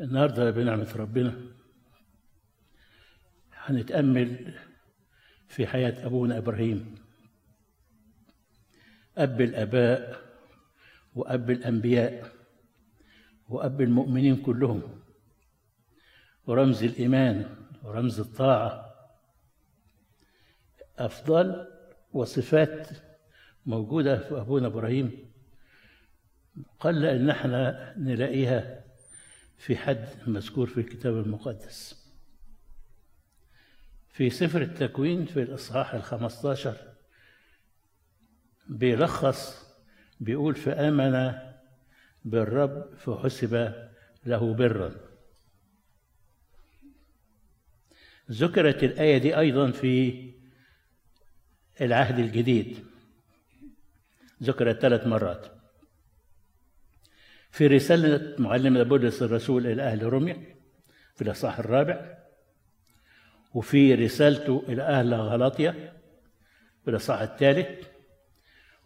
النهارده بنعمة ربنا. هنتأمل في حياة أبونا إبراهيم. أب الآباء وأب الأنبياء وأب المؤمنين كلهم. ورمز الإيمان ورمز الطاعة. أفضل وصفات موجودة في أبونا إبراهيم. قل إن إحنا نلاقيها في حد مذكور في الكتاب المقدس. في سفر التكوين في الإصحاح الخمستاشر بيلخص بيقول فآمن بالرب فحسب له برا. ذكرت الآية دي أيضا في العهد الجديد. ذكرت ثلاث مرات. في رسالة معلم بولس الرسول إلى أهل روميا في الإصحاح الرابع وفي رسالته إلى أهل غلاطيا في الإصحاح الثالث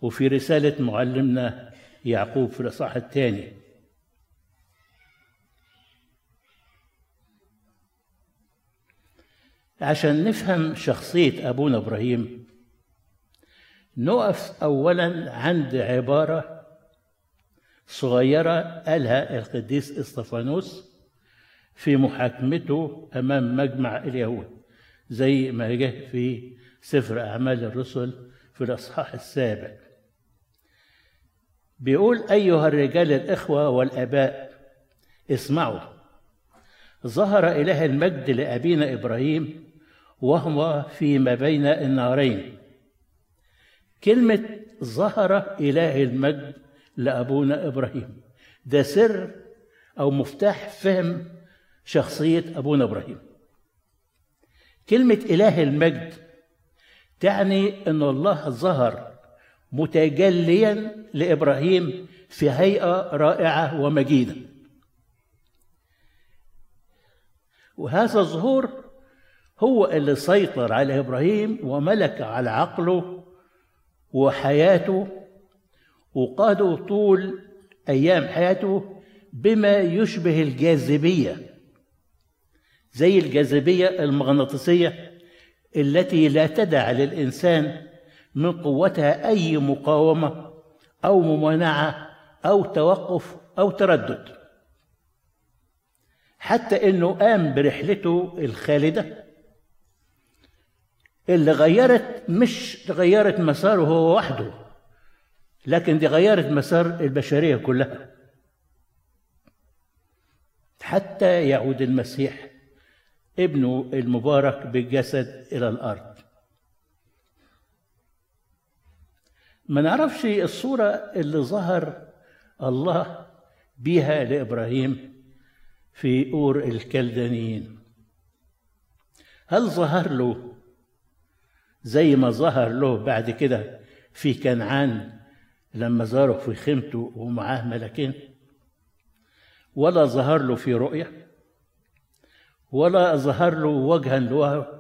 وفي رسالة معلمنا يعقوب في الإصحاح الثاني. عشان نفهم شخصية أبونا إبراهيم نقف أولا عند عبارة صغيرة قالها القديس اسطفانوس في محاكمته أمام مجمع اليهود زي ما جه في سفر أعمال الرسل في الأصحاح السابع. بيقول أيها الرجال الإخوة والآباء اسمعوا. ظهر إله المجد لأبينا إبراهيم وهو فيما بين النارين. كلمة ظهر إله المجد لأبونا إبراهيم. ده سر أو مفتاح فهم شخصية أبونا إبراهيم. كلمة إله المجد تعني أن الله ظهر متجليا لإبراهيم في هيئة رائعة ومجيدة. وهذا الظهور هو اللي سيطر على إبراهيم وملك على عقله وحياته وقاده طول أيام حياته بما يشبه الجاذبية زي الجاذبية المغناطيسية التي لا تدع للإنسان من قوتها أي مقاومة أو ممانعة أو توقف أو تردد. حتى أنه قام برحلته الخالدة اللي غيرت مش غيرت مساره هو وحده. لكن دي غيرت مسار البشرية كلها. حتى يعود المسيح ابنه المبارك بالجسد إلى الأرض. ما نعرفش الصورة اللي ظهر الله بيها لإبراهيم في أور الكلدانيين. هل ظهر له زي ما ظهر له بعد كده في كنعان؟ لما زاره في خيمته ومعاه ملكين ولا ظهر له في رؤية ولا ظهر له وجها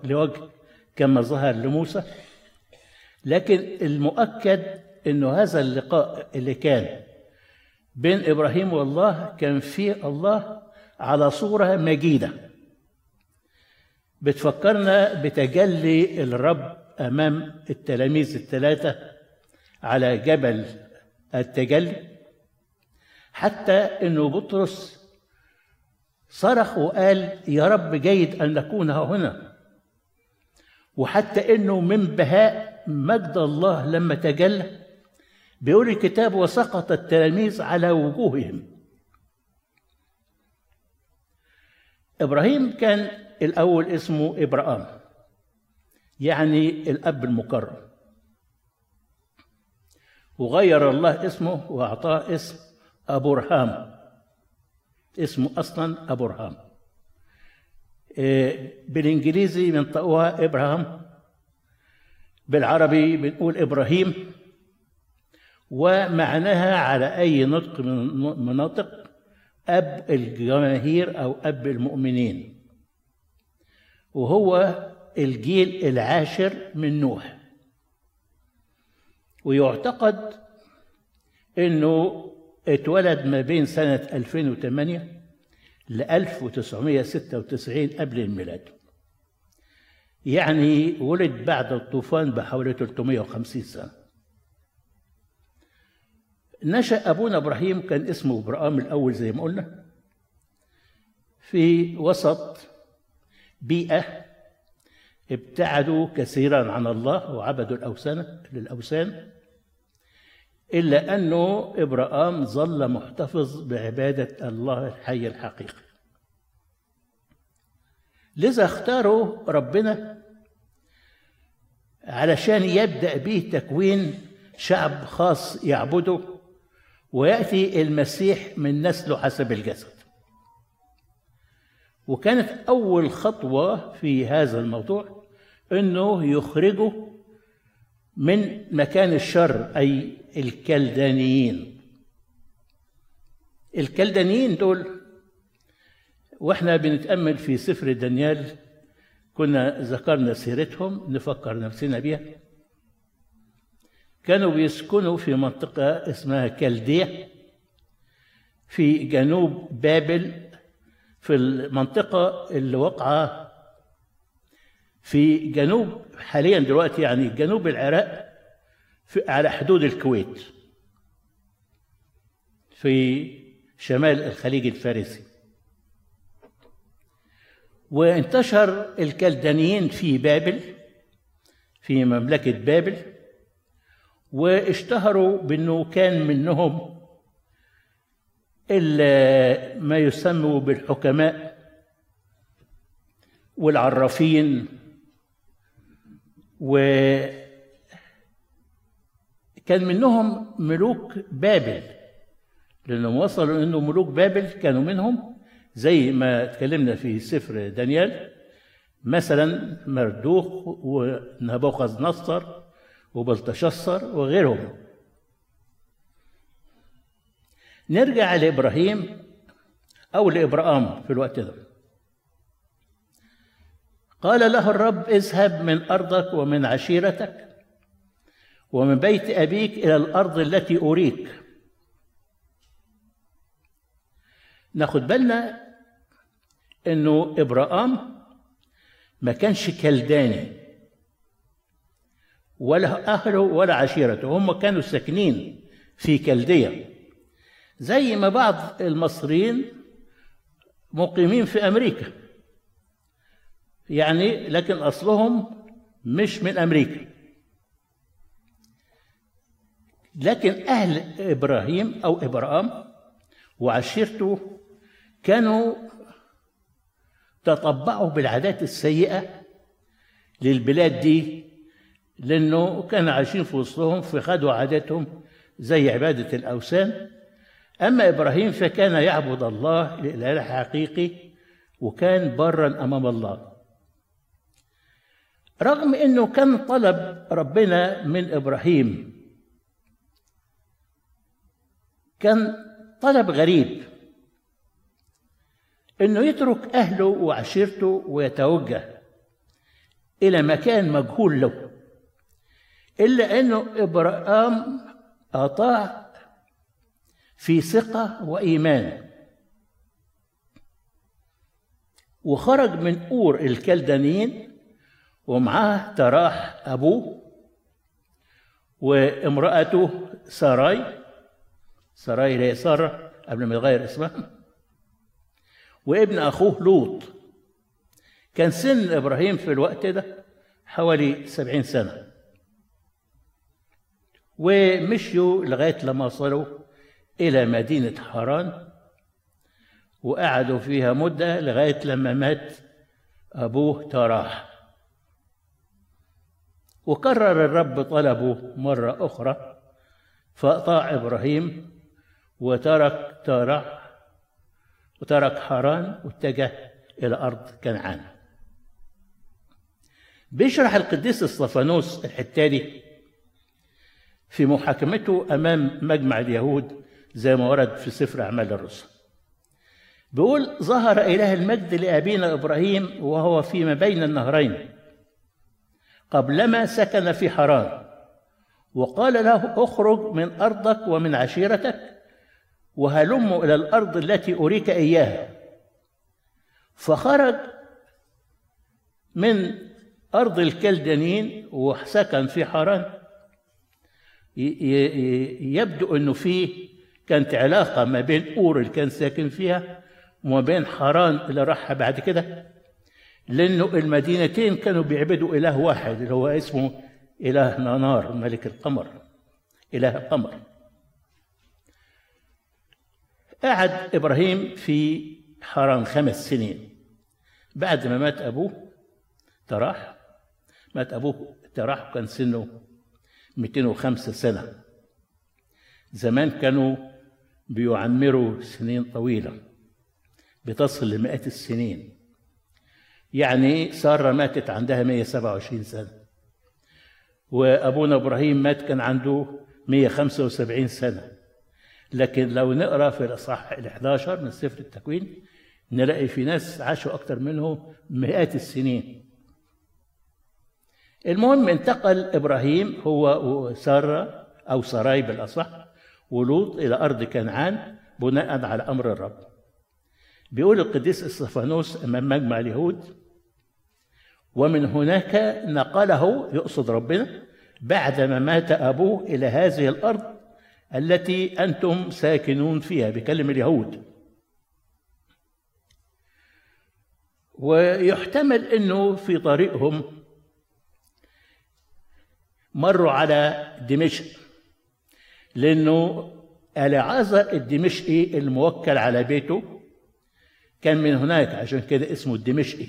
لوجه كما ظهر لموسى. لكن المؤكد إنه هذا اللقاء اللي كان بين إبراهيم والله كان فيه الله على صورة مجيدة. بتفكرنا بتجلي الرب أمام التلاميذ الثلاثه على جبل التجلي. حتى إنه بطرس صرخ وقال يا رب جيد أن نكون هنا. وحتى إنه من بهاء مجد الله لما تجلى بيقول الكتاب وسقط التلاميذ على وجوههم. إبراهيم كان الأول اسمه إبراهام يعني الأب المكرم. وغير الله اسمه وأعطاه اسم ابرهام اسمه أصلا ابرهام بالإنجليزي بنطقوها إبراهام بالعربي بنقول إبراهيم ومعناها على أي نطق من مناطق أب الجماهير أو أب المؤمنين. وهو الجيل العاشر من نوح. ويعتقد إنه اتولد ما بين سنة 2008 ل 1996 قبل الميلاد. يعني ولد بعد الطوفان بحوالي 350 سنة. نشأ أبونا إبراهيم كان اسمه إبراهيم الأول زي ما قلنا في وسط بيئة ابتعدوا كثيرا عن الله وعبدوا الأوثان للأوثان. إلا أنه إبراهيم ظل محتفظ بعبادة الله الحي الحقيقي. لذا اختاروا ربنا علشان يبدأ به تكوين شعب خاص يعبده ويأتي المسيح من نسله حسب الجسد. وكانت أول خطوة في هذا الموضوع أنه يخرجه من مكان الشر أي الكلدانيين. الكلدانيين دول وإحنا بنتأمل في سفر دانيال كنا ذكرنا سيرتهم نفكر نفسنا بيها. كانوا بيسكنوا في منطقة اسمها كلدية في جنوب بابل في المنطقة اللي واقعة في جنوب حاليا دلوقتي يعني جنوب العراق. على حدود الكويت في شمال الخليج الفارسي. وانتشر الكلدانيين في بابل في مملكة بابل واشتهروا بأنه كان منهم ما يسمى بالحكماء والعرافين وكان منهم ملوك بابل. لأنهم وصلوا أنه ملوك بابل كانوا منهم زي ما اتكلمنا في سفر دانيال. مثلا مردوخ ونبوخذ نصر وبلتشصر وغيرهم. نرجع لإبراهيم أو لإبراهام في الوقت ده. قال له الرب اذهب من أرضك ومن عشيرتك ومن بيت أبيك إلى الأرض التي أريك. ناخد بالنا إنه إبراهام ما كانش كلداني ولا أهله ولا عشيرته هم كانوا ساكنين في كلدية. زي ما بعض المصريين مقيمين في أمريكا. يعني لكن أصلهم مش من أمريكا. لكن أهل إبراهيم أو إبراهام وعشيرته كانوا تطبعوا بالعادات السيئة للبلاد دي لأنه كانوا عايشين في وسطهم فخدوا عاداتهم زي عبادة الأوثان. أما إبراهيم فكان يعبد الله الاله الحقيقي وكان برا أمام الله. رغم إنه كان طلب ربنا من إبراهيم كان طلب غريب إنه يترك أهله وعشيرته ويتوجه إلى مكان مجهول له إلا إنه إبراهيم أطاع في ثقة وإيمان. وخرج من أور الكلدانيين ومعاه تراح أبوه وامرأته ساراي اللي هي ساره قبل ما يغير اسمها وابن أخوه لوط. كان سن إبراهيم في الوقت ده حوالي سبعين سنة. ومشيوا لغاية لما وصلوا إلى مدينة حران وقعدوا فيها مدة لغاية لما مات أبوه تراح وكرر الرب طلبه مرة أخرى فأطاع إبراهيم وترك تراح وترك حران واتجه إلى أرض كنعان. بيشرح القديس الصفانوس الحتالي في محاكمته أمام مجمع اليهود زي ما ورد في سفر أعمال الرسل. بيقول ظهر إله المجد لأبينا إبراهيم وهو فيما بين النهرين قبلما سكن في حران وقال له اخرج من أرضك ومن عشيرتك وهلم إلى الأرض التي أريك إياها. فخرج من أرض الكلدانيين وسكن في حران. يبدو أنه في كانت علاقة ما بين أور اللي كان ساكن فيها وما بين حران اللي راحها بعد كده لأنه المدينتين كانوا بيعبدوا إله واحد اللي هو اسمه إله نانار ملك القمر إله القمر قعد إبراهيم في حران خمس سنين. بعد ما مات أبوه تراح مات أبوه تراح كان سنه 205 سنة. زمان كانوا بيعمروا سنين طويلة بتصل لمئات السنين. يعني سارة ماتت عندها 127 سنة وأبونا إبراهيم مات كان عنده 175 سنة. لكن لو نقرأ في الإصحاح ال 11 من سفر التكوين نلاقي في ناس عاشوا أكثر منه مئات السنين. المهم انتقل إبراهيم هو وسارة أو سراي بالأصح ولوط إلى أرض كنعان بناء على أمر الرب. بيقول القديس استفانوس أمام مجمع اليهود ومن هناك نقله يقصد ربنا بعدما مات أبوه إلى هذه الأرض التي أنتم ساكنون فيها بكلم اليهود. ويحتمل إنه في طريقهم مروا على دمشق لأنه العازر الدمشقي الموكل على بيته كان من هناك عشان كده اسمه الدمشقي.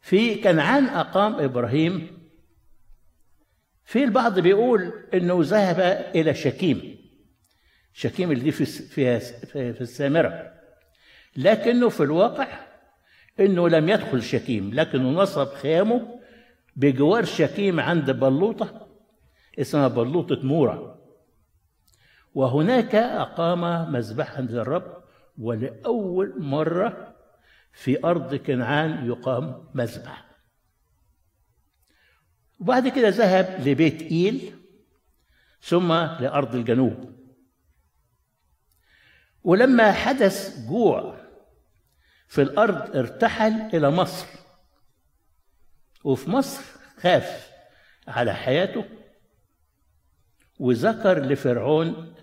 في كنعان أقام إبراهيم في البعض بيقول إنه ذهب إلى شكيم. شكيم اللي في في في السامرة. لكنه في الواقع إنه لم يدخل شكيم لكنه نصب خيامه بجوار شكيم عند بلوطة اسمها بلوطة مورا. وهناك أقام مذبحا للرب ولأول مرة في أرض كنعان يقام مذبح. وبعد كده ذهب لبيت إيل ثم لأرض الجنوب. ولما حدث جوع في الأرض ارتحل إلى مصر. وفي مصر خاف على حياته وذكر لفرعون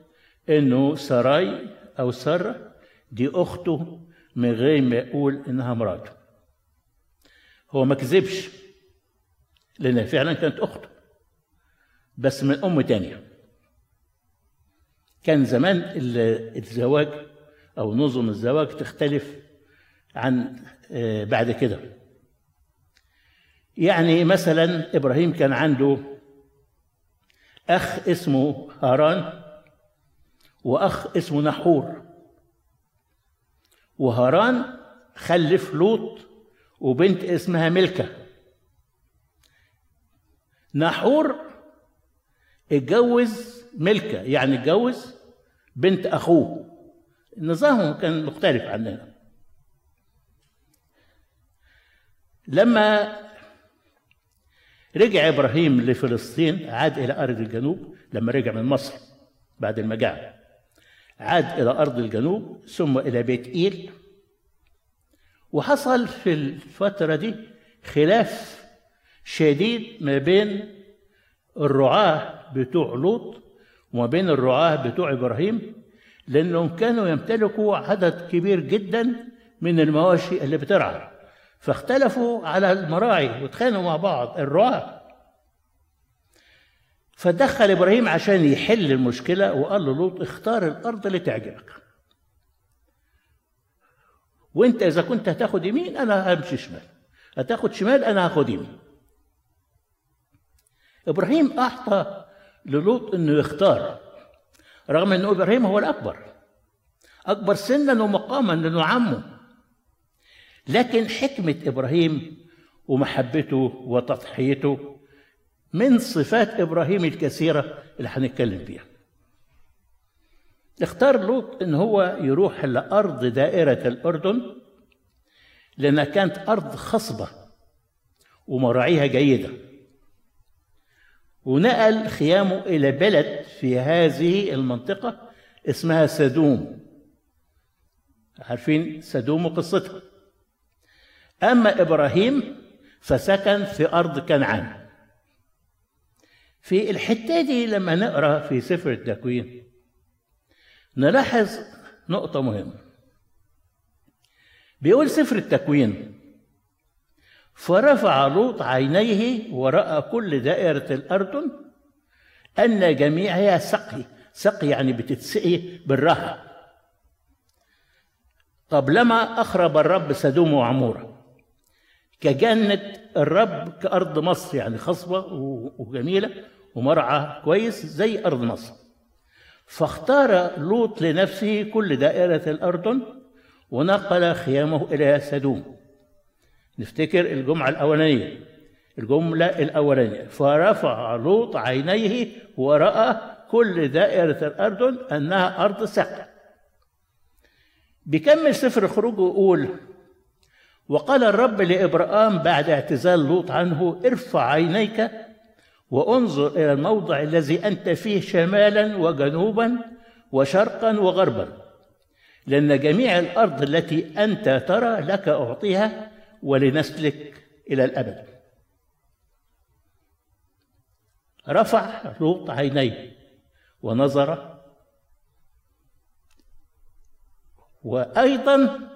إنه سراي أو ساره دي أخته من غير ما يقول إنها مراته. هو ما كذبش. لأنها فعلا كانت أخته بس من أم تانية. كان زمان الزواج أو نظم الزواج تختلف عن بعد كده. يعني مثلا إبراهيم كان عنده أخ اسمه هاران وأخ اسمه نحور. وهاران خلف لوط وبنت اسمها ملكة. نحور اتجوز ملكة يعني اتجوز بنت أخوه. نظامهم كان مختلف عننا. لما رجع إبراهيم لفلسطين عاد إلى أرض الجنوب لما رجع من مصر بعد المجاعة. عاد إلى أرض الجنوب ثم إلى بيت إيل. وحصل في الفترة دي خلاف شديد ما بين الرعاة بتوع لوط وما بين الرعاة بتوع إبراهيم لأنهم كانوا يمتلكوا عدد كبير جدا من المواشي اللي بترعى. فاختلفوا على المراعي واتخانقوا مع بعض الرعاة. فدخل إبراهيم عشان يحل المشكلة وقال له لوط اختار الأرض اللي تعجبك. وأنت إذا كنت هتاخد يمين أنا همشي شمال هتاخد شمال أنا هاخد يمين. إبراهيم أعطى للوط إنه يختار. رغم ان إبراهيم هو الأكبر. أكبر سنا ومقاما لأنه عمه. لكن حكمة إبراهيم ومحبته وتضحيته من صفات إبراهيم الكثيرة اللي هنتكلم فيها. اختار لوط إن هو يروح لأرض دائرة الأردن لأنها كانت أرض خصبة ومراعيها جيدة. ونقل خيامه إلى بلد في هذه المنطقة اسمها سدوم. عارفين سدوم وقصتها. أما إبراهيم فسكن في أرض كنعان. في الحتة دي لما نقرأ في سفر التكوين نلاحظ نقطة مهمة. بيقول سفر التكوين فرفع لوط عينيه ورأى كل دائرة الأردن أن جميعها سقي. سقي يعني بتتسقي بالراحة قبلما أخرب الرب سدوم وعمورة. كجنة الرب كأرض مصر يعني خصبة وجميلة ومرعى كويس زي أرض مصر. فاختار لوط لنفسه كل دائرة الأردن ونقل خيامه إلى سدوم. نفتكر الجمعة الأولانية. الجملة الأولانية. فرفع لوط عينيه ورأى كل دائرة الأردن أنها أرض سقع بيكمل سفر الخروج ويقول وقال الرب لإبراهام بعد اعتزال لوط عنه ارفع عينيك وانظر إلى الموضع الذي أنت فيه شمالا وجنوبا وشرقا وغربا لأن جميع الأرض التي أنت ترى لك أعطيها ولنسلك إلى الأبد. رفع لوط عينيه ونظر وأيضا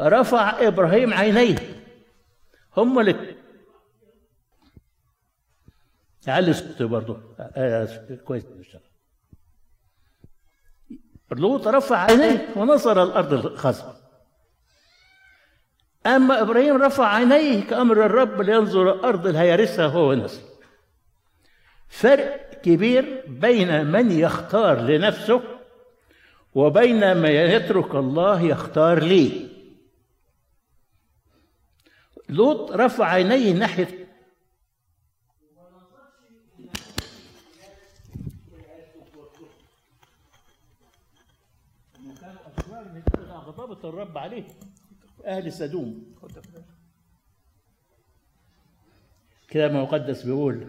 رفع إبراهيم عينيه. هم اللي علي صوتي برضه كويس. لوط رفع عينيه ونظر الأرض الخصبة. أما إبراهيم رفع عينيه كأمر الرب لينظر الأرض اللي هيرثها هو ونسله فرق كبير بين من يختار لنفسه وبين ما يترك الله يختار ليه لوط رفع عينيه ناحية غضبة الرب عليه. أهل سدوم. كتاب المقدس بيقول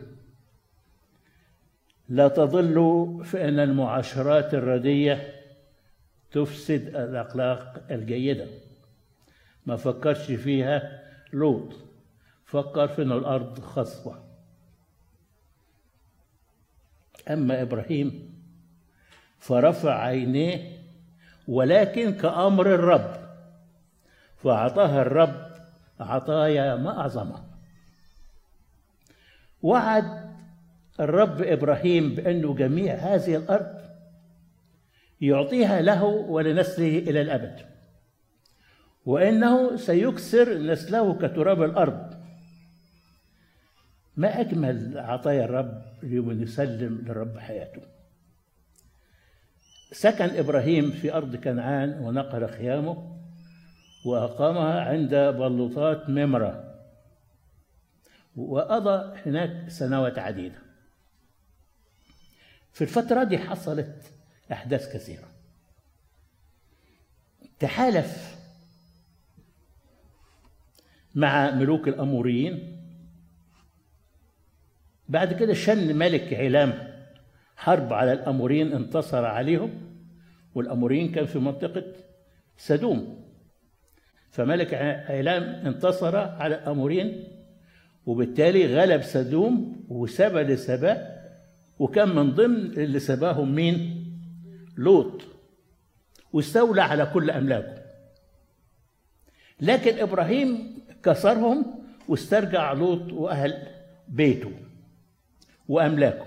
لا تضلوا فإن المعاشرات الردية تفسد الأخلاق الجيدة. ما فكرش فيها لوط. فكر في أن الأرض خصبة. أما إبراهيم فرفع عينيه ولكن كأمر الرب فأعطاها الرب عطايا ما أعظمها وعد الرب إبراهيم بأنه جميع هذه الأرض يعطيها له ولنسله إلى الأبد. وإنه سيكسر نسله كتراب الأرض. ما أجمل عطايا الرب لمن يسلم للرب حياته. سكن إبراهيم في أرض كنعان ونقر خيامه. وأقامها عند بلوطات ممرة. وقضى هناك سنوات عديدة. في الفترة دي حصلت أحداث كثيرة. تحالف مع ملوك الأموريين. بعد كده شن ملك علام حرب على الأموريين انتصر عليهم. والأموريين كان في منطقة سدوم. فملك علام انتصر على الأموريين وبالتالي غلب سدوم وسبى لسباه وكان من ضمن اللي سباهم مين؟ لوط. واستولى على كل أملاكه. لكن إبراهيم كسرهم واسترجع لوط وأهل بيته وأملاكه.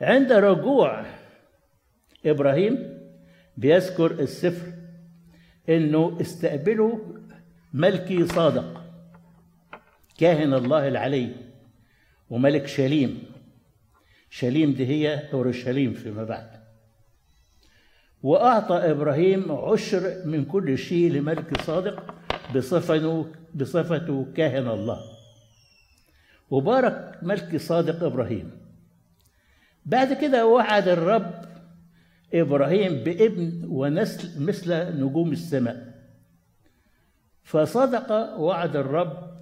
عند رجوع إبراهيم بيذكر السفر إنه استقبلوا ملكي صادق كاهن الله العلي وملك شليم. شليم دي هي أورشليم فيما بعد. وأعطى إبراهيم عشر من كل شيء لملك صادق بصفته بصفته كاهن الله. وبارك ملك صادق إبراهيم. بعد كده وعد الرب إبراهيم بابن ونسل مثل نجوم السماء. فصدق وعد الرب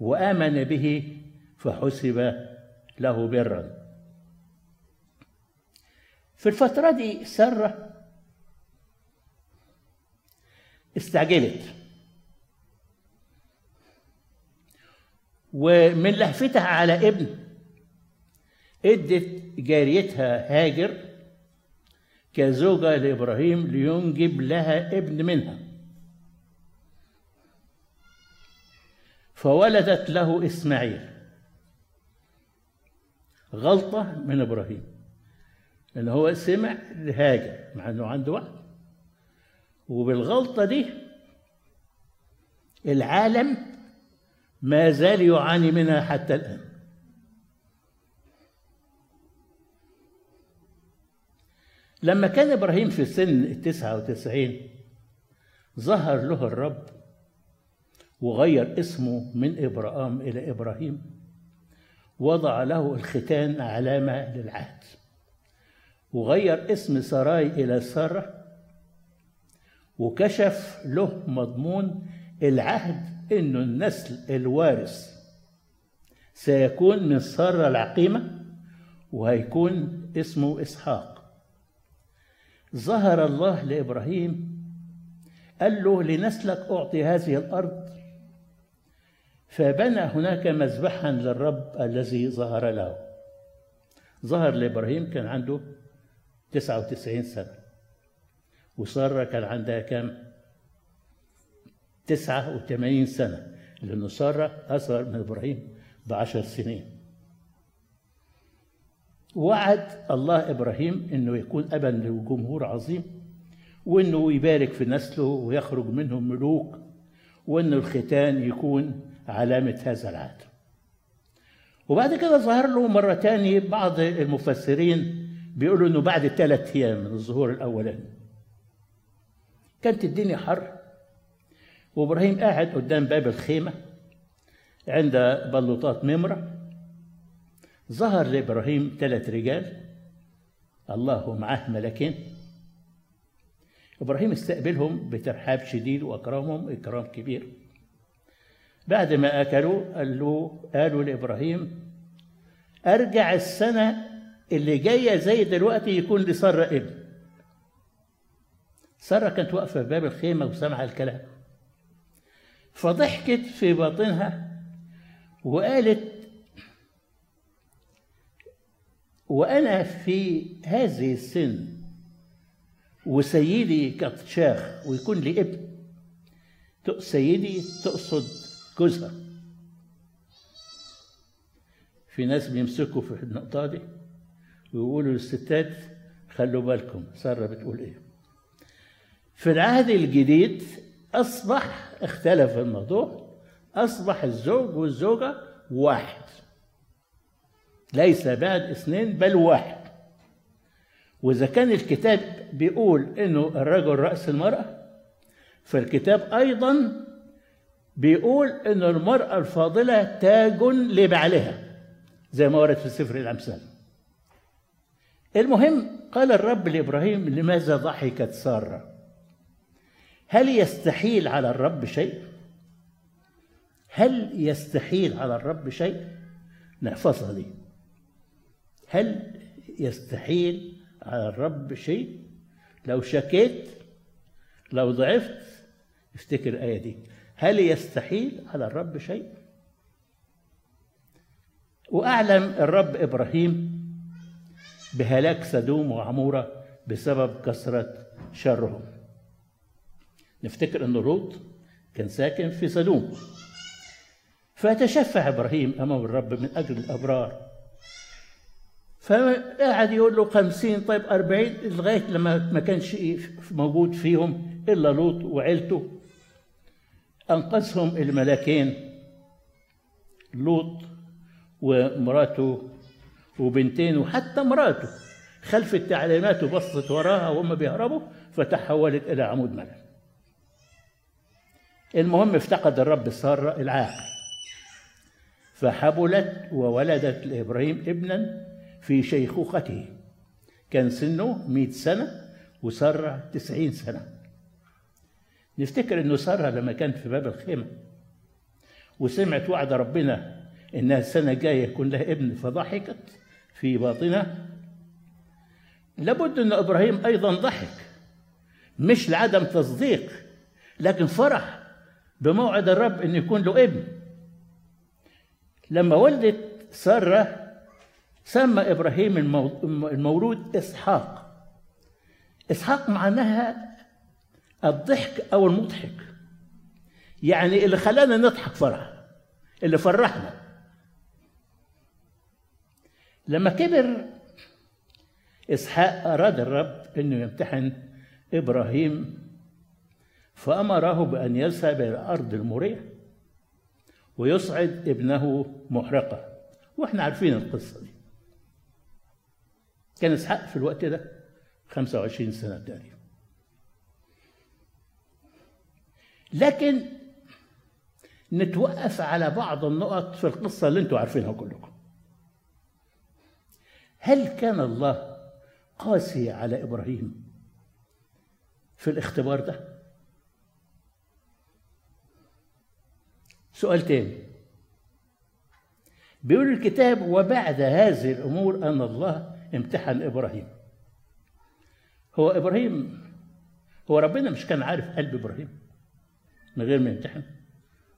وآمن به فحسب له برا. في الفترة دي سارة استعجلت. ومن لهفتها على ابن ادت جاريتها هاجر كزوجة لإبراهيم لينجب لها ابن منها. فولدت له إسماعيل. غلطة من إبراهيم. إن هو سمع لهاجر مع إنه عنده وقت وبالغلطة دي العالم ما زال يعاني منها حتى الآن. لما كان إبراهيم في سن التسعة وتسعين ظهر له الرب وغير اسمه من إبراهام إلى إبراهيم وضع له الختان علامة للعهد. وغير اسم سراي إلى سارة وكشف له مضمون العهد إنه النسل الوارث سيكون من سارة العقيمة وهيكون اسمه إسحاق. ظهر الله لإبراهيم قال له لنسلك أعطي هذه الأرض. فبنى هناك مذبحا للرب الذي ظهر له. ظهر لإبراهيم كان عنده 99 سنة. وسارة كان عندها كام؟ 89 سنة لأن سارة أصغر من إبراهيم بعشر سنين. وعد الله إبراهيم أنه يكون أبا لجمهور عظيم وأنه يبارك في نسله ويخرج منهم ملوك وأن الختان يكون علامة هذا العهد. وبعد كده ظهر له مرة تاني بعض المفسرين بيقولوا أنه بعد ثلاث أيام من الظهور الأولاني. كانت الدنيا حر وإبراهيم قاعد قدام باب الخيمة عند بلوطات ممرة. ظهر لإبراهيم ثلاث رجال. الله معه ملكين. إبراهيم استقبلهم بترحاب شديد واكرمهم إكرام كبير. بعد ما أكلوا قال له قالوا لإبراهيم أرجع السنة اللي جاية زي دلوقتي يكون لساره ابن. سارة كانت واقفة في باب الخيمة وسامعة الكلام. فضحكت في باطنها وقالت وأنا في هذه السن وسيدي شاخ ويكون لي ابن سيدي تقصد جوزها. في ناس بيمسكوا في النقطة دي ويقولوا للستات خلوا بالكم سارة بتقول إيه. في العهد الجديد أصبح اختلف الموضوع أصبح الزوج والزوجة واحد. ليس بعد اثنين بل واحد. وإذا كان الكتاب بيقول إنه الرجل رأس المرأة فالكتاب أيضا بيقول إن المرأة الفاضلة تاج لبعلها زي ما ورد في سفر الأمثال. المهم قال الرب لإبراهيم لماذا ضحكت سارة؟ هل يستحيل على الرب شيء؟ هل يستحيل على الرب شيء؟ نحفظها دي. هل يستحيل على الرب شيء؟ لو شكيت لو ضعفت افتكر الآية دي. هل يستحيل على الرب شيء؟ وأعلم الرب إبراهيم بهلاك سدوم وعمورة بسبب كثرة شرهم. نفتكر أن لوط كان ساكن في سدوم. فتشفع إبراهيم أمام الرب من أجل الأبرار. فقعد يقول له خمسين طيب أربعين لغاية لما ما كانش موجود فيهم إلا لوط وعيلته. أنقذهم الملاكين لوط ومراته وبنتين وحتى مراته. خلفت تعليمات وبصت وراها وهم بيهربوا فتحولت إلى عمود ملك. المهم افتقد الرب سارة العاقل. فحبلت وولدت لإبراهيم ابنا في شيخوخته. كان سنه مئة سنة وسارة تسعين سنة. نفتكر أنه سارة لما كانت في باب الخيمة. وسمعت وعد ربنا إنها السنة الجاية يكون لها ابن فضحكت في باطنها. لابد أن إبراهيم أيضا ضحك مش لعدم تصديق لكن فرح بموعد الرب إن يكون له ابن. لما ولدت سارة سمى إبراهيم المو- المولود إسحاق. إسحاق معناها الضحك أو المضحك. يعني اللي خلانا نضحك فرح اللي فرحنا. لما كبر إسحاق أراد الرب إنه يمتحن إبراهيم فأمره بأن يذهب إلى ارض المورية ويصعد ابنه محرقة. وإحنا عارفين القصة دي. كان إسحاق في الوقت ده 25 سنة تقريبا. لكن نتوقف على بعض النقط في القصة اللي أنتم عارفينها كلكم. هل كان الله قاسي على إبراهيم في الاختبار ده؟ سؤال تاني. بيقول الكتاب وبعد هذه الأمور أن الله امتحن إبراهيم. هو إبراهيم هو ربنا مش كان عارف قلب إبراهيم من غير ما يمتحن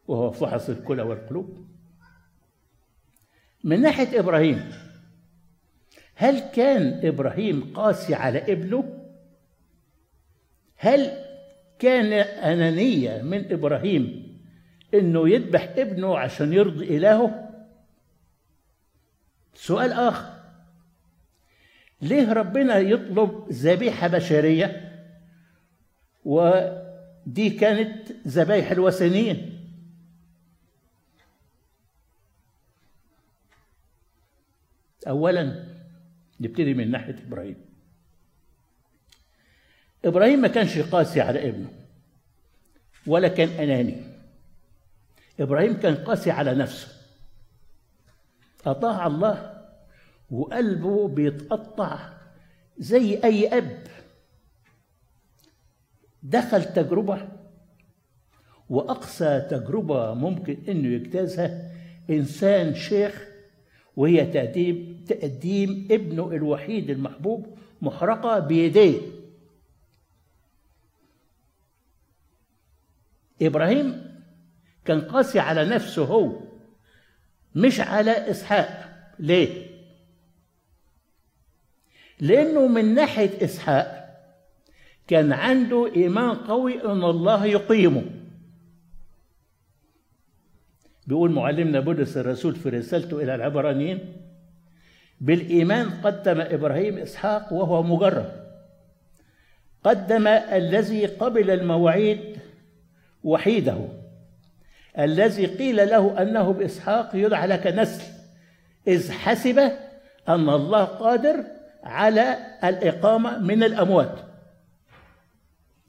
وهو فحص الكلى والقلوب. من ناحية إبراهيم هل كان إبراهيم قاسي على ابنه؟ هل كان أنانية من إبراهيم إنه يذبح ابنه عشان يرضي إلهه؟ سؤال آخر. ليه ربنا يطلب ذبيحة بشرية؟ ودي كانت ذبايح الوثنيين اولا نبتدي من ناحية إبراهيم. إبراهيم ما كانش قاسي على ابنه ولا كان أناني. إبراهيم كان قاسي على نفسه. أطاع الله وقلبه بيتقطع زي أي أب. دخل تجربة وأقصى تجربة ممكن إنه يجتازها إنسان شيخ وهي تقديم تقديم ابنه الوحيد المحبوب محرقة بيديه. إبراهيم كان قاسي على نفسه هو مش على إسحاق. ليه؟ لأنه من ناحية إسحاق كان عنده إيمان قوي إن الله يقيمه. بيقول معلمنا بولس الرسول في رسالته إلى العبرانيين بالإيمان قدم إبراهيم إسحاق وهو مجرد. قدم الذي قبل المواعيد وحيده الذي قيل له أنه بإسحاق يدعى لك نسل إذ حسب أن الله قادر على الإقامة من الأموات.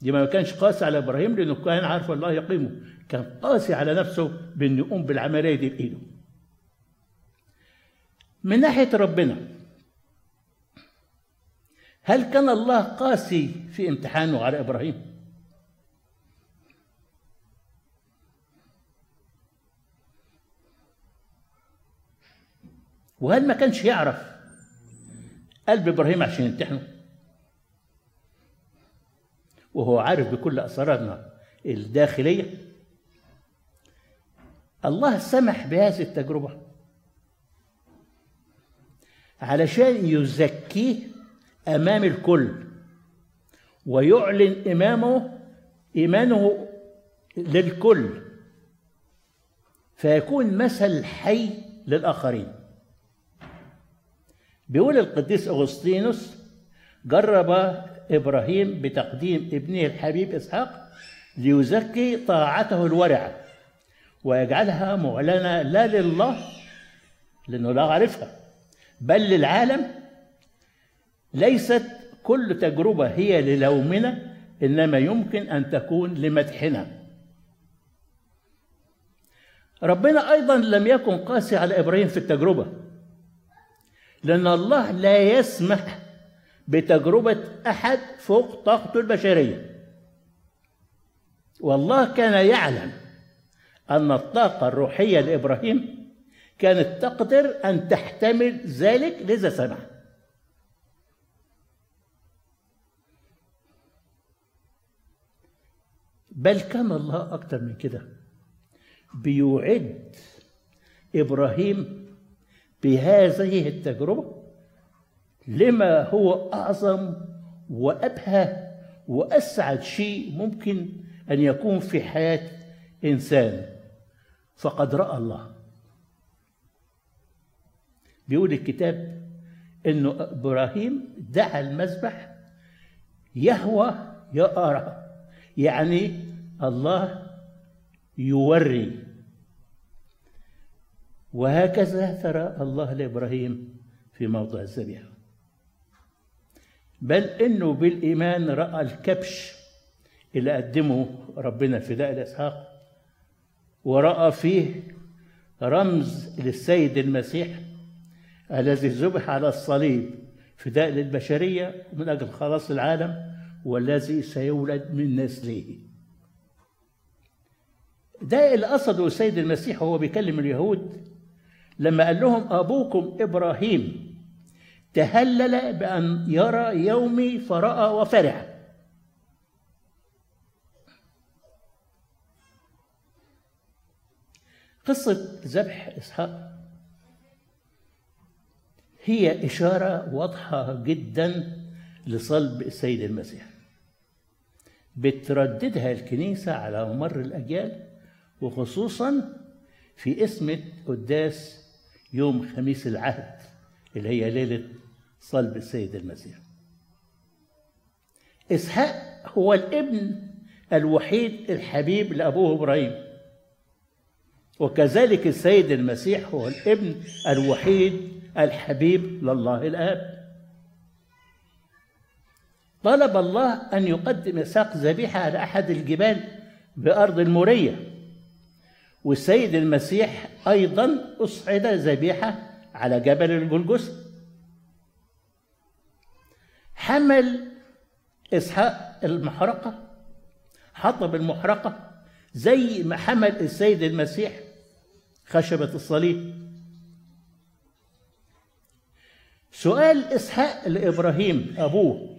دي ما كانش قاسي على إبراهيم لأنه كان عارف الله يقيمه. كان قاسي على نفسه بانه يقوم بالعملية دي بإيده. من ناحية ربنا هل كان الله قاسي في امتحانه على إبراهيم؟ وهل ما كانش يعرف قلب إبراهيم عشان يمتحنه. وهو عارف بكل أسرارنا الداخلية. الله سمح بهذه التجربة. علشان يزكيه أمام الكل ويعلن إمامه إيمانه للكل فيكون مثل حي للآخرين. بيقول القديس أغسطينوس جرب إبراهيم بتقديم ابنه الحبيب إسحاق ليزكي طاعته الورعة ويجعلها معلنة لا لله لأنه لا عارفها بل للعالم. ليست كل تجربة هي للومنا إنما يمكن أن تكون لمدحنا. ربنا أيضا لم يكن قاسي على إبراهيم في التجربة. لأن الله لا يسمح بتجربة أحد فوق طاقته البشرية. والله كان يعلم أن الطاقة الروحية لإبراهيم كانت تقدر أن تحتمل ذلك لذا سمح. بل كان الله أكتر من كده. بيعد إبراهيم بهذه التجربة لما هو أعظم وأبهى وأسعد شيء ممكن أن يكون في حياة إنسان. فقد رأى الله. بيقول الكتاب إنه إبراهيم دعا المذبح يهوى يرى يعني الله يوري. وهكذا ترى الله لإبراهيم في موضع الذبيحه بل إنه بالإيمان رأى الكبش اللي قدمه ربنا فداء الإسحاق ورأى فيه رمز للسيد المسيح الذي ذبح على الصليب فداء للبشريه من أجل خلاص العالم والذي سيولد من نسله. ده اللي قصده السيد المسيح وهو بيكلم اليهود لما قال لهم أبوكم إبراهيم تهلل بأن يرى يومي فرأى وفرح. قصة ذبح إسحاق هي إشارة واضحة جدا لصلب السيد المسيح. بترددها الكنيسة على مر الأجيال وخصوصا في اسمة قداس يوم خميس العهد اللي هي ليلة صلب السيد المسيح. إسحاق هو الابن الوحيد الحبيب لأبوه إبراهيم. وكذلك السيد المسيح هو الابن الوحيد الحبيب لله الآب. طلب الله أن يقدم إسحاق ذبيحة على أحد الجبال بأرض المورية. والسيد المسيح أيضا أصعد ذبيحة على جبل الجلجثة حمل إسحاق المحرقة حطب المحرقة زي ما حمل السيد المسيح خشبة الصليب. سؤال إسحاق لإبراهيم أبوه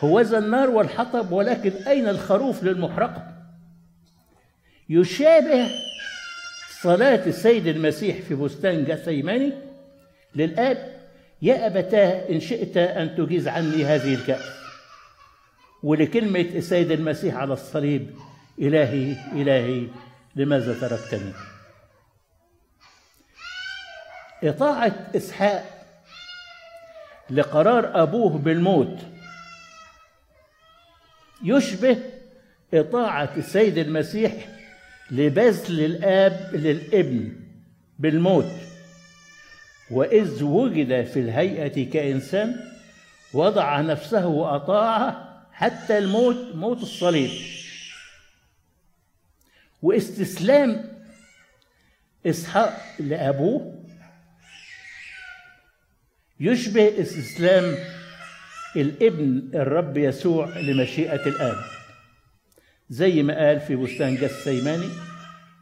هو ذا النار والحطب ولكن أين الخروف للمحرقة؟ يشابه صلاة السيد المسيح في بستان جثيماني للآب يا أبتاه إن شئت أن تجيز عني هذه الكأس. ولكلمة السيد المسيح على الصليب إلهي إلهي لماذا تركتني؟ إطاعة إسحاق لقرار أبوه بالموت يشبه إطاعة السيد المسيح لبذل الآب للابن بالموت. وإذ وجد في الهيئة كإنسان وضع نفسه وأطاع حتى الموت موت الصليب. واستسلام إسحاق لأبوه. يشبه استسلام الابن الرب يسوع لمشيئة الآب. زي ما قال في بستان جثيماني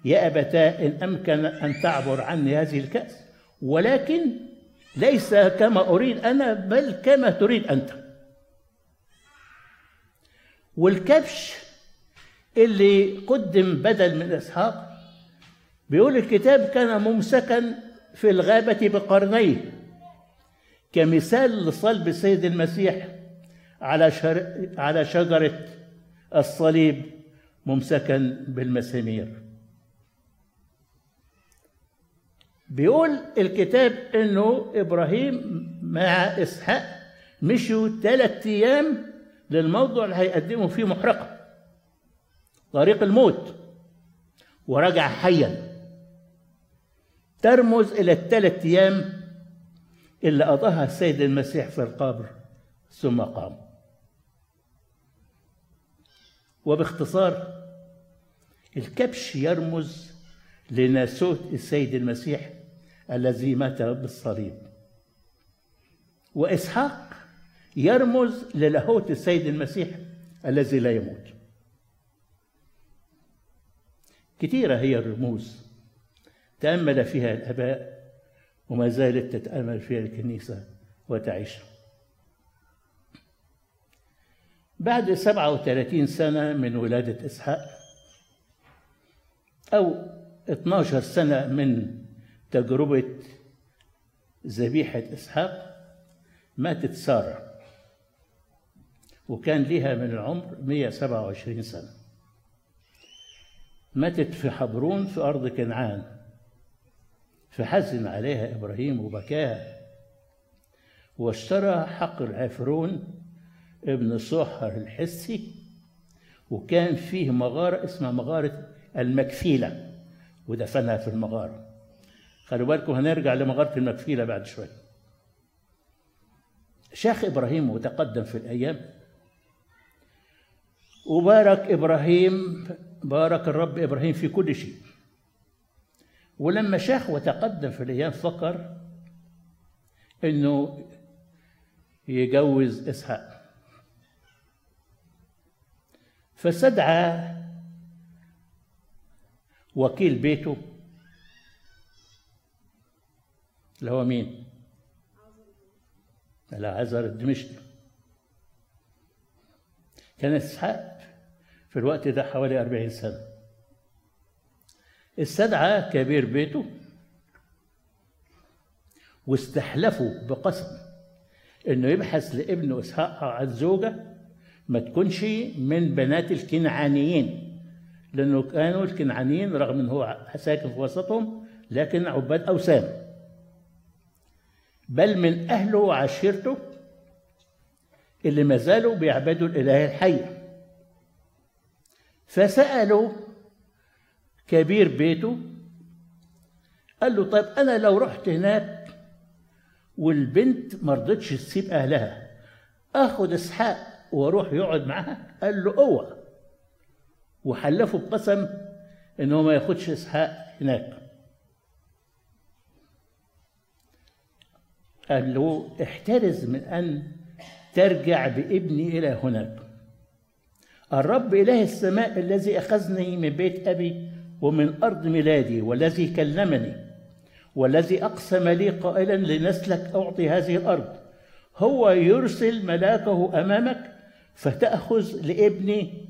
يا أبتاه إن أمكن أن تعبر عني هذه الكأس ولكن ليس كما أريد أنا بل كما تريد أنت والكبش اللي قدم بدل من إسحاق بيقول الكتاب كان ممسكا في الغابة بقرنيه كمثال لصلب السيد المسيح على. على شجرة الصليب ممسكا بالمسامير. بيقول الكتاب إنه إبراهيم مع إسحاق مشوا ثلاث أيام للموضع اللي هيقدموا فيه محرقة. طريق الموت. ورجع حيا. ترمز إلى الثلاث أيام اللي قضاها السيد المسيح في القبر ثم قام. وباختصار الكبش يرمز لناسوت السيد المسيح الذي مات بالصليب. وإسحاق يرمز للاهوت السيد المسيح الذي لا يموت. كثيره هي الرموز تأمل فيها الآباء وما زالت تتأمل فيها الكنيسة وتعيش. بعد 37 سنة من ولادة إسحاق أو 12 سنة من تجربة ذبيحة إسحاق ماتت سارة وكان لها من العمر 127 سنة. ماتت في حبرون في أرض كنعان فحزن عليها إبراهيم وبكاها واشترى حقل عفرون ابن صحر الحسي وكان فيه مغارة اسمها مغارة المكفيلة ودفنها في المغارة. خلوا بالكم هنرجع لمغارة المكفيلة بعد شوية. شيخ إبراهيم وتقدم في الأيام وبارك إبراهيم بارك الرب إبراهيم في كل شيء. ولما شاخ وتقدم في الأيام فكر إنه يجوز إسحاق. فاستدعى وكيل بيته اللي هو مين؟ العزر الدمشقي كان إسحاق في الوقت ده حوالي أربعين سنة استدعى كبير بيته واستحلفوا بقسم إنه يبحث لابنه إسحاق عن زوجة ما تكونش من بنات الكنعانيين لأنه كانوا الكنعانيين رغم إن هو ساكن في وسطهم لكن عباد أوثان. بل من أهله وعشيرته اللي ما زالوا بيعبدوا الإله الحي. فسألوا كبير بيته قال له طيب أنا لو رحت هناك والبنت ما رضتش تسيب أهلها آخد إسحاق وأروح يقعد معاها قال له اوعى. وحلفوا بقسم إن هو ما ياخدش إسحاق هناك. قال له احترز من أن ترجع بابني إلى هناك. الرب إله السماء الذي أخذني من بيت أبي ومن أرض ميلادي والذي كلمني والذي أقسم لي قائلا لنسلك أعطي هذه الأرض. هو يرسل ملاكه أمامك فتأخذ لابني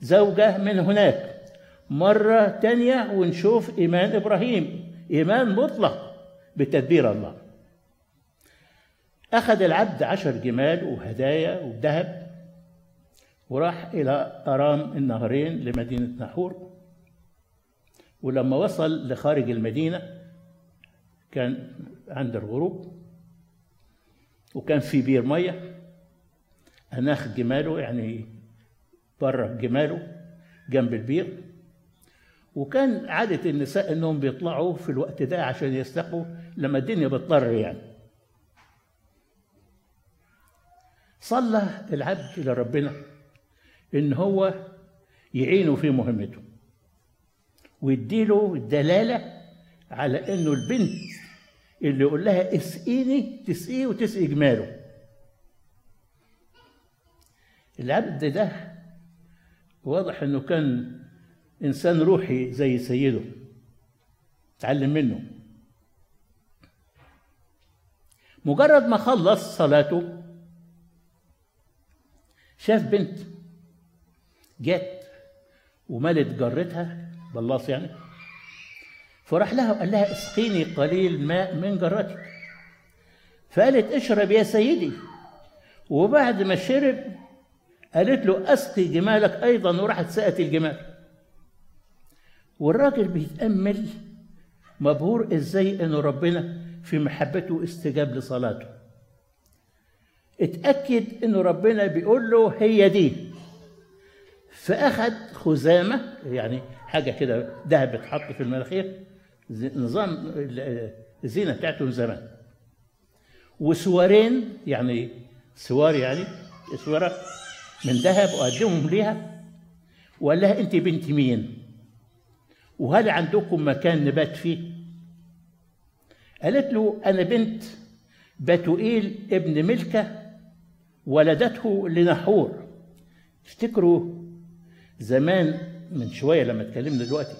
زوجة من هناك. مرة تانية ونشوف إيمان إبراهيم. إيمان مطلق بتدبير الله. أخذ العبد عشر جمال وهدايا وذهب وراح إلى أرام النهرين لمدينة نحور ولما وصل لخارج المدينة كان عند الغروب. وكان في بير مية. أناخ جماله يعني بره جماله جنب البير. وكان عادة النساء إنهم بيطلعوا في الوقت ده عشان يستقوا لما الدنيا بتضطر يعني. صلى العبد لربنا إن هو يعينه في مهمته ويديله دلالة على إنه البنت اللي يقول لها اسقيني تسقيه وتسقي جماله. العبد ده واضح إنه كان إنسان روحي زي سيده تعلم منه. مجرد ما خلص صلاته شاف بنت جت وملت جرتها بلاص يعني فراح لها وقال لها اسقيني قليل ماء من جرتك فقالت اشرب يا سيدي. وبعد ما شرب قالت له أسقي جمالك أيضا وراحت سقت الجمال. والراجل بيتأمل مبهور إزاي ان ربنا في محبته استجاب لصلاته. اتأكد ان ربنا بيقول له هي دي. فاخد خزامة يعني حاجة كده دهب بتحط في المناخير نظام الزينة بتاعتهم زمان. وسوارين يعني سوار يعني سوارة من ذهب وقدمهم ليها؟ وقال لها أنت بنت مين؟ وهل عندكم مكان نبات فيه؟ قالت له أنا بنت بتوئيل ابن ملكة ولدته لنحور. افتكروا زمان من شوية لما اتكلمنا دلوقتي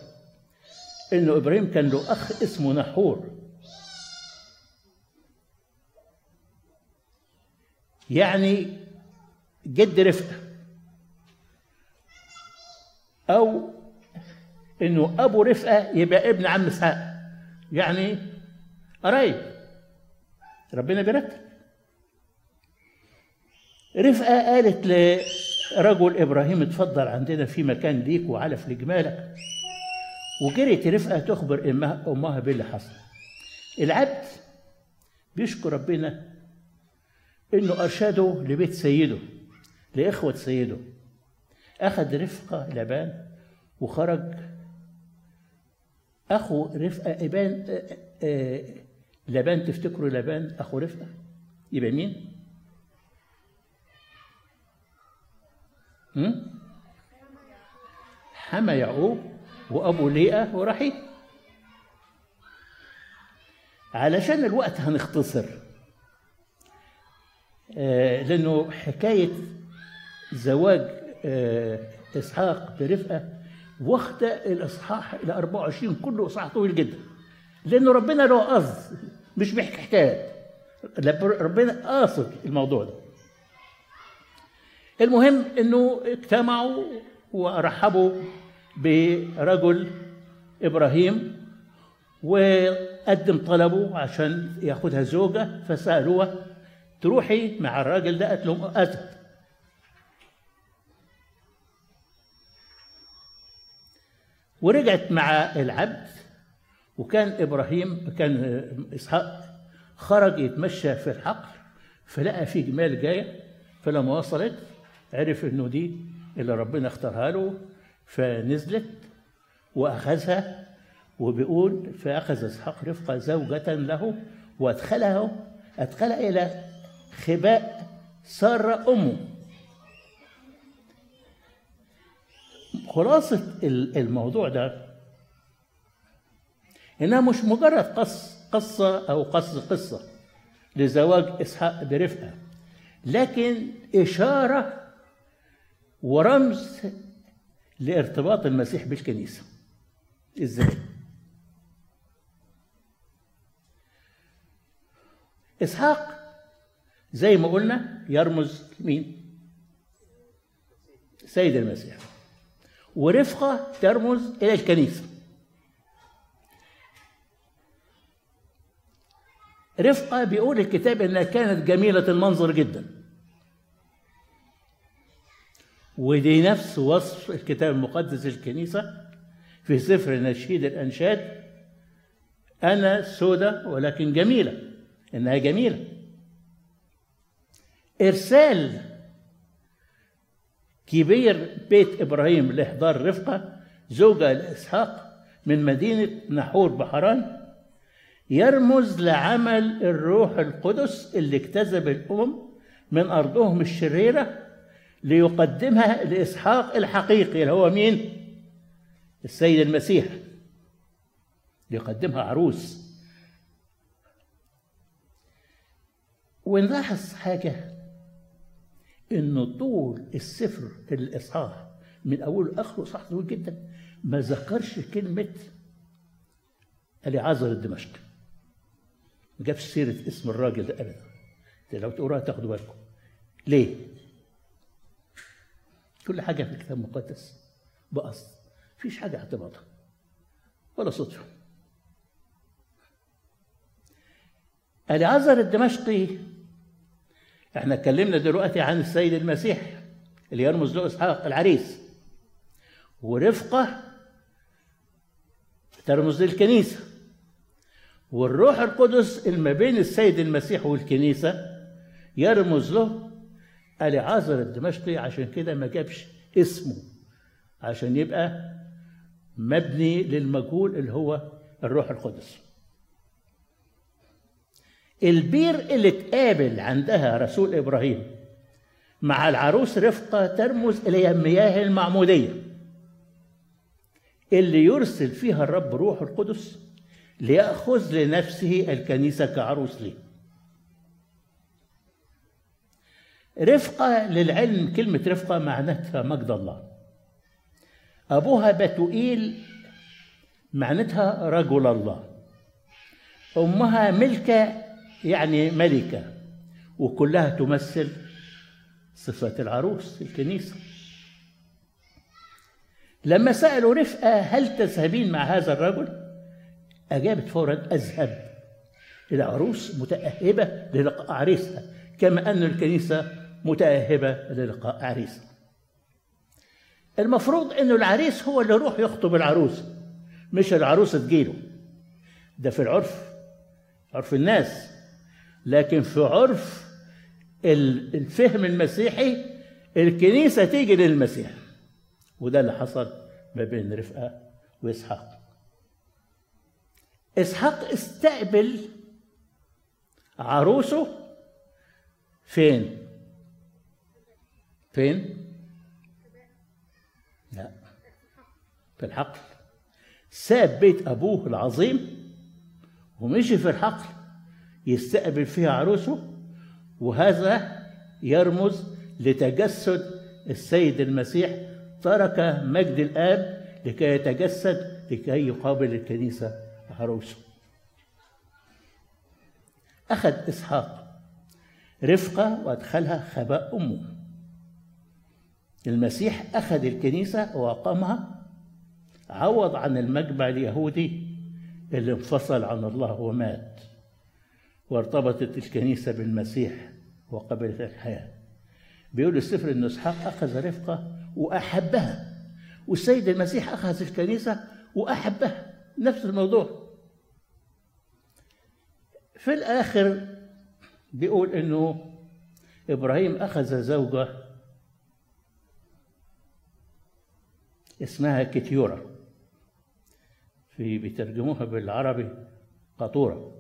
إنه إبراهيم كان له أخ اسمه نحور. يعني جد رفقة. أو إنه أبو رفقة يبقى ابن عم إسحاق. يعني قرايب. ربنا بيرتب. رفقة قالت لرجل إبراهيم اتفضل عندنا في مكان ليك وعلف لجمالك. وجريت رفقة تخبر أمها, أمها باللي حصل. العبد بيشكر ربنا إنه أرشده لبيت سيده. لإخوة سيده. أخذ رفقة لبان وخرج. أخو رفقة إبان آه، آه، لبان تفتكروا لبان أخو رفقة؟ يبقى مين؟ حما يعقوب وأبو ليئة ورحيل علشان الوقت هنختصر آه، لأنه حكاية زواج آه، إسحاق برفقة واخدة الإصحاح إلى 24 كله إصحاح طويل جدا. لأنه ربنا له قصد مش بيحكي حكايات ربنا قاصد الموضوع ده. المهم إنه اجتمعوا ورحبوا برجل إبراهيم وقدم طلبه عشان ياخدها زوجة فسألوها تروحي مع الراجل ده؟ قالت لهم اذهب ورجعت مع العبد وكان إبراهيم كان إسحاق خرج يتمشى في الحقل فلقى في جمال جاية فلما وصلت عرف إنه دي اللي ربنا اختارها له فنزلت وأخذها وبيقول فأخذ إسحاق رفقة زوجة له وأدخلها أدخلها إلى خباء سارة أمه. خلاصة الموضوع ده إنها مش مجرد قص قصة أو قص قصة لزواج إسحاق برفقة لكن إشارة ورمز لارتباط المسيح بالكنيسة. إزاي؟ إسحاق زي ما قلنا يرمز مين سيد المسيح. ورفقة ترمز إلى الكنيسة. رفقة بيقول الكتاب إنها كانت جميلة المنظر جداً. ودي نفس وصف الكتاب المقدس الكنيسة في سفر نشيد الأنشاد. أنا سودة ولكن جميلة إنها جميلة. إرسال كبير بيت إبراهيم لإحضار رفقة زوجة لإسحاق من مدينة نحور بحران يرمز لعمل الروح القدس اللي اجتذب الأمم من أرضهم الشريرة ليقدمها لإسحاق الحقيقي اللي هو مين؟ السيد المسيح ليقدمها عروس ونلاحظ حاجة إنه طول السفر الإصحاح من أوله لآخره صح طويل جدا. ما ذكرش كلمة اليعازر الدمشقي ما جابش سيرة اسم الراجل ده أبدا. لو تقراها تاخدوا بالكم. ليه؟ كل حاجة في الكتاب المقدس بقصد مفيش حاجة اعتباطها. ولا صدفة. العذر الدمشقي إحنا اتكلمنا دلوقتي عن السيد المسيح اللي يرمز له اسحاق العريس. ورفقة ترمز للكنيسة. والروح القدس اللي ما بين السيد المسيح والكنيسة يرمز له العازر الدمشقي عشان كده ما جابش اسمه عشان يبقى مبني للمجهول اللي هو الروح القدس. البير اللي اتقابل عندها رسول إبراهيم مع العروس رفقة ترمز إلى مياه المعمودية اللي يرسل فيها الرب روح القدس ليأخذ لنفسه الكنيسة كعروس ليه. رفقة للعلم كلمة رفقة معناتها مجد الله. أبوها بتوئيل معناتها رجل الله. أمها ملكة يعني ملكة وكلها تمثل صفات العروس الكنيسة. لما سألوا رفقة هل تذهبين مع هذا الرجل أجابت فورا أذهب. العروس متأهبة للقاء عريسها كما أن الكنيسة متأهبة للقاء عريسها. المفروض أنه العريس هو اللي يروح يخطب العروس مش العروسة تجيله. ده في العرف عرف الناس. لكن في عرف الفهم المسيحي الكنيسة تيجي للمسيح وده اللي حصل ما بين رفقة وإسحاق إسحاق استقبل عروسه فين؟ فين؟ لا في الحقل ساب بيت أبوه العظيم ومشي في الحقل يستقبل فيها عروسه وهذا يرمز لتجسد السيد المسيح ترك مجد الآب لكي يتجسد لكي يقابل الكنيسة عروسه. أخذ إسحاق رفقة وأدخلها خباء أمه. المسيح أخذ الكنيسة وأقامها عوض عن المجمع اليهودي اللي انفصل عن الله ومات. وارتبطت الكنيسة بالمسيح وقبلت الحياة. بيقول السفر أن إسحاق أخذ رفقة وأحبها والسيد المسيح أخذ الكنيسة وأحبها. نفس الموضوع. في الآخر بيقول إنه إبراهيم أخذ زوجة اسمها كتيورة في بيترجموها بالعربي قطورة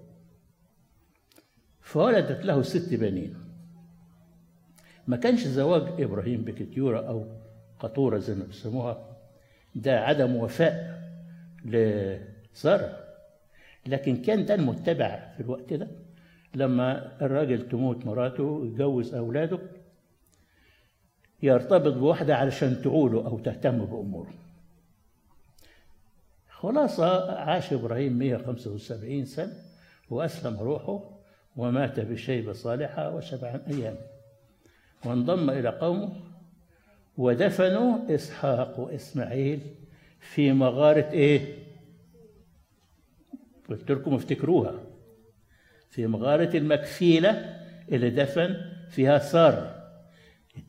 فولدت له ست بنين. ما كانش زواج إبراهيم بكتيورة أو قطورة زي ما بيسموها. ده عدم وفاء لسارة. لكن كان ده المتبع في الوقت ده. لما الراجل تموت مراته يتجوز أولاده يرتبط بواحدة علشان تعوله أو تهتم بأموره. خلاصة عاش إبراهيم 175 سنة وأسلم روحه. ومات بشيبة صالحة وسبعا أيام. وانضم إلى قومه ودفنوا إسحاق وإسماعيل في مغارة إيه؟ قلت لكم افتكروها. في مغارة المكفيلة اللي دفن فيها سارة.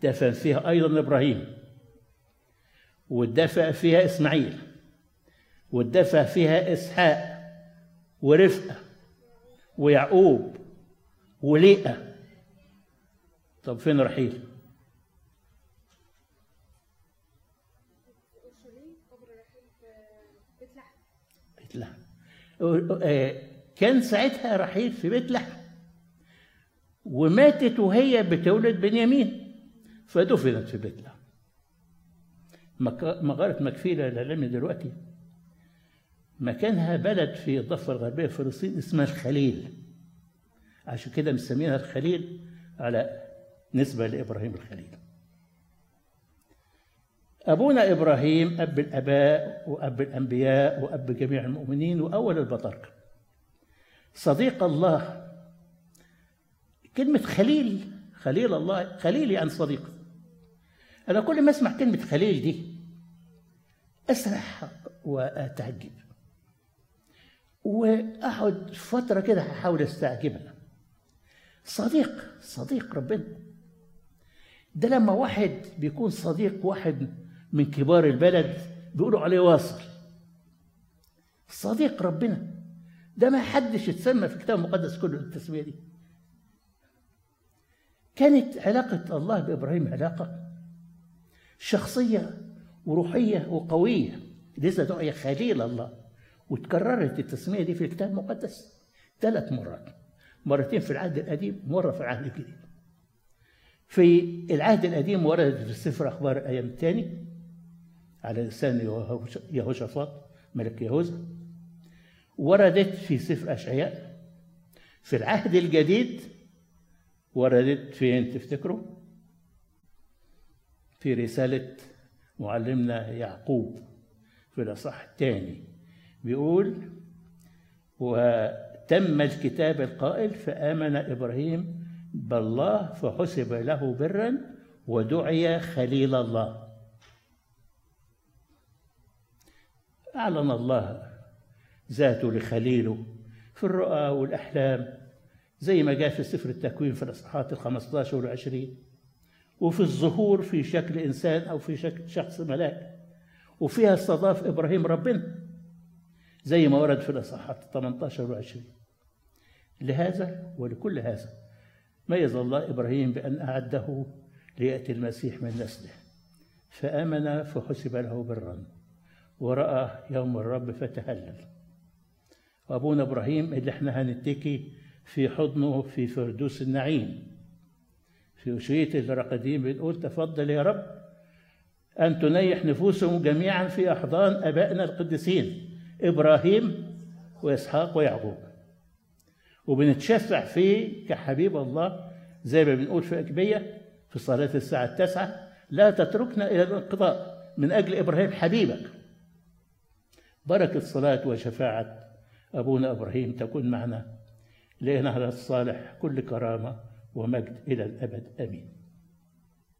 دفن فيها أيضا إبراهيم. والدفع فيها إسماعيل. والدفع فيها إسحاق ورفقة ويعقوب وليئة طب فين رحيل؟ بيت لحم. كان ساعتها رحيل في بيت لحم. وماتت وهي بتولد بنيامين فدفنت في بيت لحم. مغارة مكفيلة للعلم دلوقتي. مكانها بلد في الضفة الغربية في فلسطين اسمها الخليل. عشان كده مسمينها الخليل على نسبة لإبراهيم الخليل. أبونا إبراهيم أب الآباء وأب الأنبياء وأب جميع المؤمنين وأول البطاركة صديق الله كلمة خليل خليل الله خليل يعني صديق. أنا كل ما أسمع كلمة خليل دي أسرح وأتعجب. وأقعد فترة كده أحاول أستعجبها. صديق صديق ربنا. ده لما واحد بيكون صديق واحد من كبار البلد بيقولوا عليه واصل. صديق ربنا. ده ما حدش يتسمى في الكتاب المقدس كله التسمية دي. كانت علاقة الله بإبراهيم علاقة شخصية وروحية وقوية. لذا دعي خليل الله. وتكررت التسمية دي في الكتاب المقدس ثلاث مرات. مرتين في العهد القديم مرة في العهد الجديد. في العهد القديم وردت في سفر أخبار الأيام الثاني على لسان يهوشافاط ملك يهوذا. وردت في سفر أشعياء. في العهد الجديد وردت فين تفتكروا؟ في رسالة معلمنا يعقوب في الأصح الثاني. بيقول وتم الكتاب القائل فآمن إبراهيم بالله فحسب له برا ودعي خليل الله. أعلن الله ذاته لخليله في الرؤى والأحلام زي ما جاء في سفر التكوين في الإصحاحات ال 15 وال 20 وفي الظهور في شكل إنسان أو في شكل شخص ملاك. وفيها استضاف إبراهيم ربنا زي ما ورد في الإصحاحات 18 وال 20 لهذا ولكل هذا. ميز الله إبراهيم بأن أعده ليأتي المسيح من نسله. فآمن فحسب له برا ورأى يوم الرب فتهلل. وأبونا إبراهيم اللي إحنا هنتكي في حضنه في فردوس النعيم. في أشية الرقديم بنقول تفضل يا رب أن تنيح نفوسهم جميعا في أحضان أبائنا القديسين إبراهيم وإسحاق ويعقوب. وبنتشفع فيه كحبيب الله زي ما بنقول في أكبية في صلاة الساعة التاسعة لا تتركنا إلى الانقضاء. من أجل إبراهيم حبيبك. بركة صلاة وشفاعة أبونا إبراهيم تكون معنا. لأن على الصالح كل كرامة ومجد إلى الأبد. آمين.